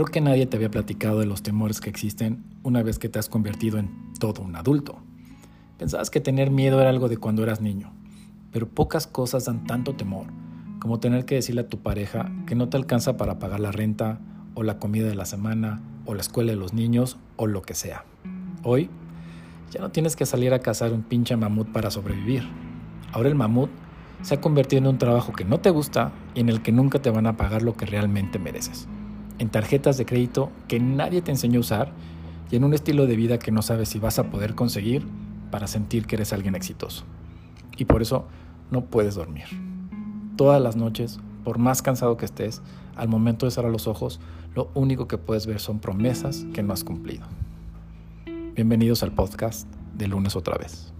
Creo que nadie te había platicado de los temores que existen una vez que te has convertido en todo un adulto. Pensabas que tener miedo era algo de cuando eras niño, pero pocas cosas dan tanto temor como tener que decirle a tu pareja que no te alcanza para pagar la renta o la comida de la semana o la escuela de los niños o lo que sea. Hoy ya no tienes que salir a cazar un pinche mamut para sobrevivir. Ahora el mamut se ha convertido en un trabajo que no te gusta y en el que nunca te van a pagar lo que realmente mereces. En tarjetas de crédito que nadie te enseñó a usar y en un estilo de vida que no sabes si vas a poder conseguir para sentir que eres alguien exitoso. Y por eso no puedes dormir. Todas las noches, por más cansado que estés, al momento de cerrar los ojos, lo único que puedes ver son promesas que no has cumplido. Bienvenidos al podcast de lunes otra vez.